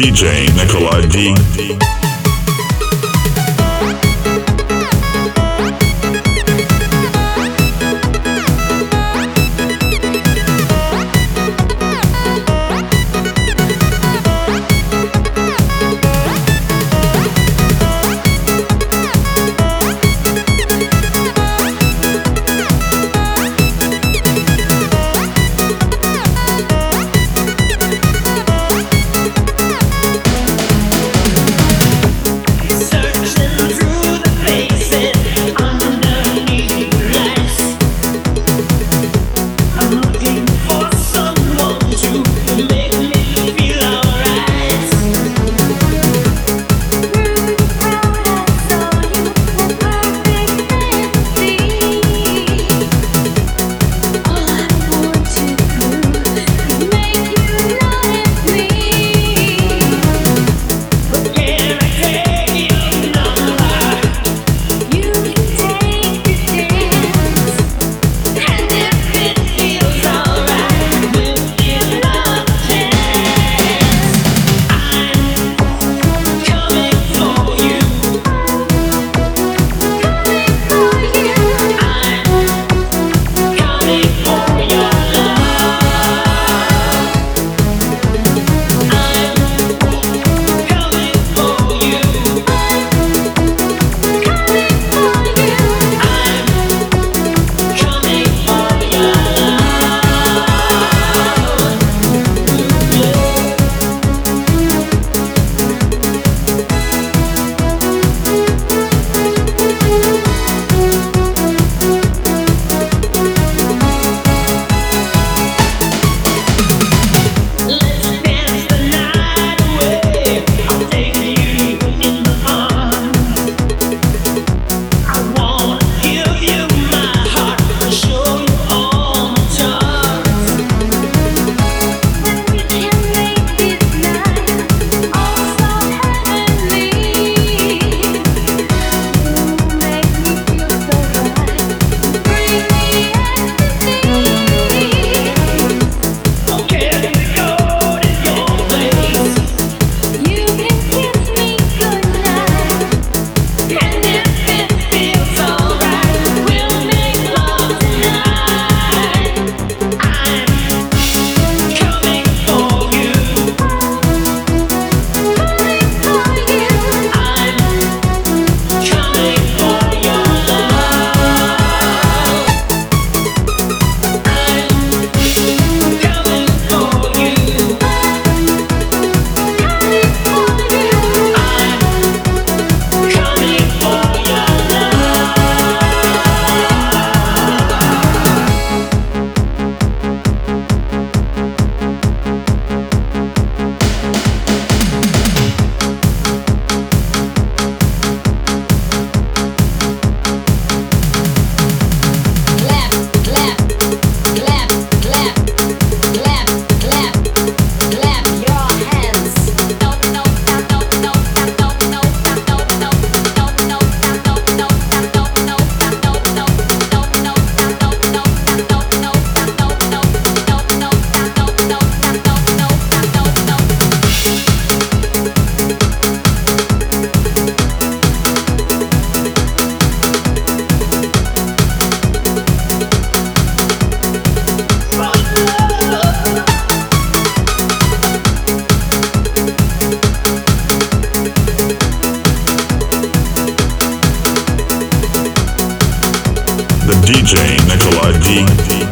DJ Nikolai D. Jane Nicolai D.